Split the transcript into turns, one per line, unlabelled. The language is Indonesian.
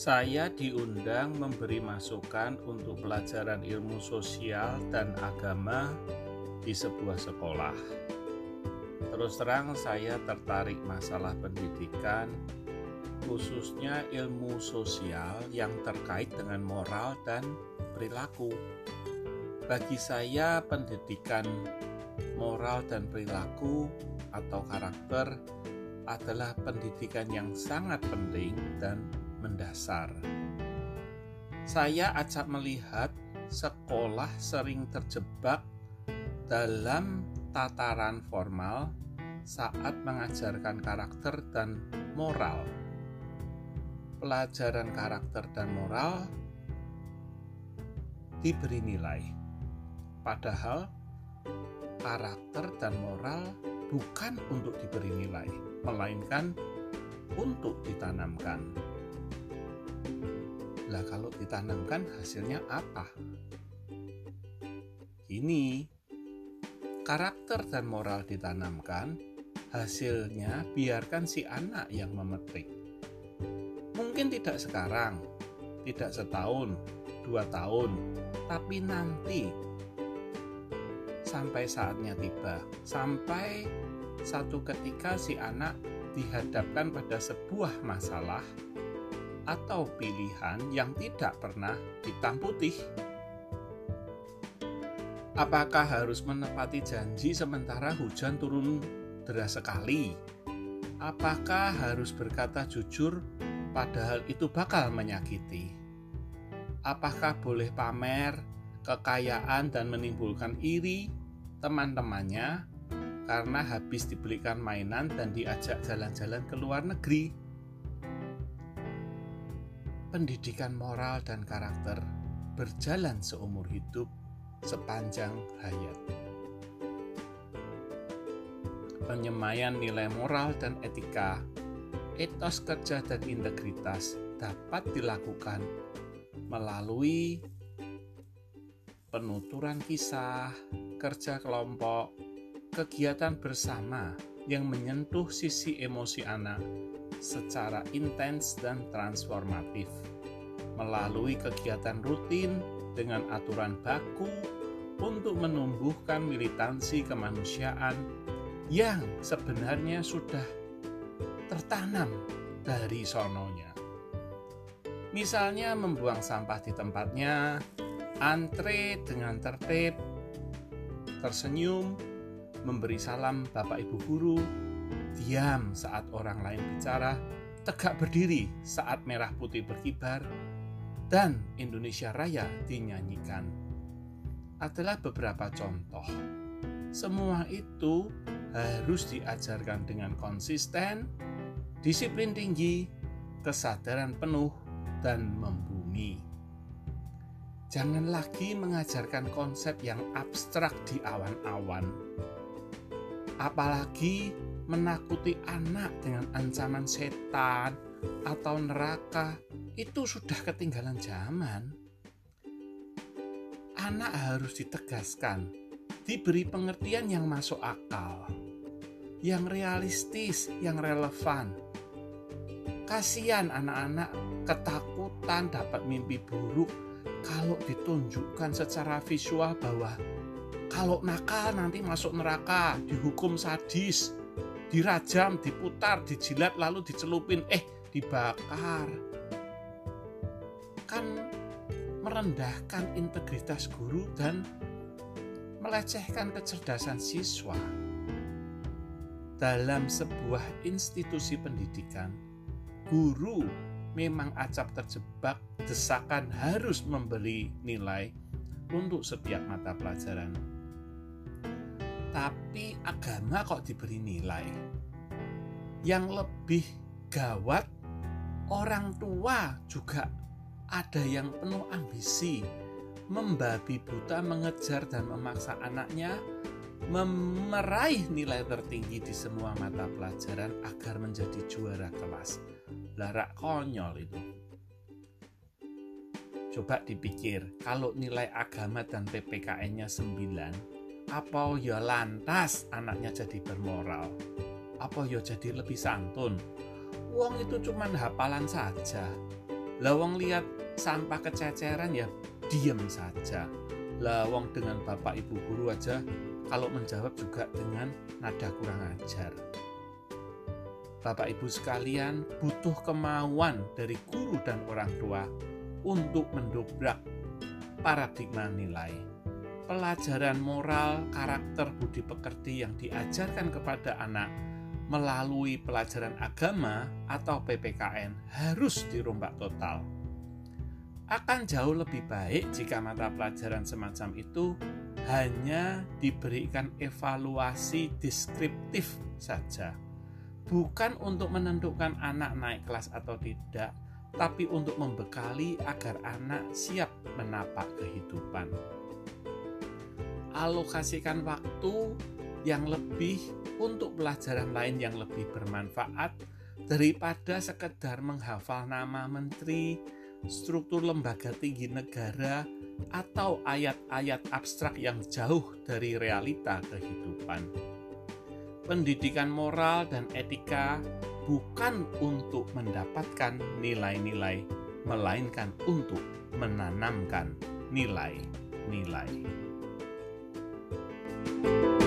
Saya diundang memberi masukan untuk pelajaran ilmu sosial dan agama di sebuah sekolah. Terus terang, saya tertarik masalah pendidikan, khususnya ilmu sosial yang terkait dengan moral dan perilaku. Bagi saya, pendidikan moral dan perilaku atau karakter adalah pendidikan yang sangat penting dan mendasar. Saya acap melihat sekolah sering terjebak dalam tataran formal saat mengajarkan karakter dan moral. Pelajaran karakter dan moral diberi nilai, padahal karakter dan moral bukan untuk diberi nilai, melainkan untuk ditanamkan. Lah kalau ditanamkan hasilnya apa? Ini karakter dan moral ditanamkan, hasilnya biarkan si anak yang memetik. Mungkin tidak sekarang, tidak setahun, dua tahun, tapi nanti sampai saatnya tiba, sampai satu ketika si anak dihadapkan pada sebuah masalah atau pilihan yang tidak pernah hitam putih. Apakah harus menepati janji sementara hujan turun deras sekali? Apakah harus berkata jujur padahal itu bakal menyakiti? Apakah boleh pamer kekayaan dan menimbulkan iri teman-temannya karena habis dibelikan mainan dan diajak jalan-jalan ke luar negeri? Pendidikan moral dan karakter berjalan seumur hidup sepanjang hayat. Penyemaian nilai moral dan etika, etos kerja dan integritas dapat dilakukan melalui penuturan kisah, kerja kelompok, kegiatan bersama yang menyentuh sisi emosi anak secara intens dan transformatif melalui kegiatan rutin dengan aturan baku untuk menumbuhkan militansi kemanusiaan yang sebenarnya sudah tertanam dari sononya. Misalnya membuang sampah di tempatnya, antre dengan tertib, tersenyum, memberi salam Bapak Ibu guru, diam saat orang lain bicara, tegak berdiri saat merah putih berkibar, dan Indonesia Raya dinyanyikan. Adalah beberapa contoh. Semua itu harus diajarkan dengan konsisten, disiplin tinggi, kesadaran penuh, dan membumi. Jangan lagi mengajarkan konsep yang abstrak di awan-awan, apalagi menakuti anak dengan ancaman setan atau neraka itu sudah ketinggalan zaman. Anak harus ditegaskan, diberi pengertian yang masuk akal, yang realistis, yang relevan. Kasihan anak-anak ketakutan dapat mimpi buruk kalau ditunjukkan secara visual bahwa kalau nakal nanti masuk neraka, dihukum sadis, dirajam, diputar, dijilat, lalu dicelupin, eh dibakar. Kan merendahkan integritas guru dan melecehkan kecerdasan siswa. Dalam sebuah institusi pendidikan, guru memang acap terjebak desakan harus memberi nilai untuk setiap mata pelajaran tapi agama kok diberi nilai. Yang lebih gawat, orang tua juga ada yang penuh ambisi, membabi buta mengejar dan memaksa anaknya meraih nilai tertinggi di semua mata pelajaran agar menjadi juara kelas. Larak konyol itu. Coba dipikir, kalau nilai agama dan PPKN-nya 9, apa ya lantas anaknya jadi bermoral? Apa ya jadi lebih santun? Uang itu cuma hafalan saja. Lawang lihat sampah kececeran ya diam saja. Lawang dengan bapak ibu guru aja kalau menjawab juga dengan nada kurang ajar. Bapak Ibu sekalian, butuh kemauan dari guru dan orang tua untuk mendobrak paradigma nilai. Pelajaran moral, karakter, budi pekerti yang diajarkan kepada anak melalui pelajaran agama atau PPKN harus dirombak total. Akan jauh lebih baik jika mata pelajaran semacam itu hanya diberikan evaluasi deskriptif saja bukan untuk menentukan anak naik kelas atau tidak, tapi untuk membekali agar anak siap menapak kehidupan. Alokasikan waktu yang lebih untuk pelajaran lain yang lebih bermanfaat daripada sekedar menghafal nama menteri, struktur lembaga tinggi negara, atau ayat-ayat abstrak yang jauh dari realita kehidupan pendidikan moral dan etika bukan untuk mendapatkan nilai-nilai, melainkan untuk menanamkan nilai-nilai. Bye.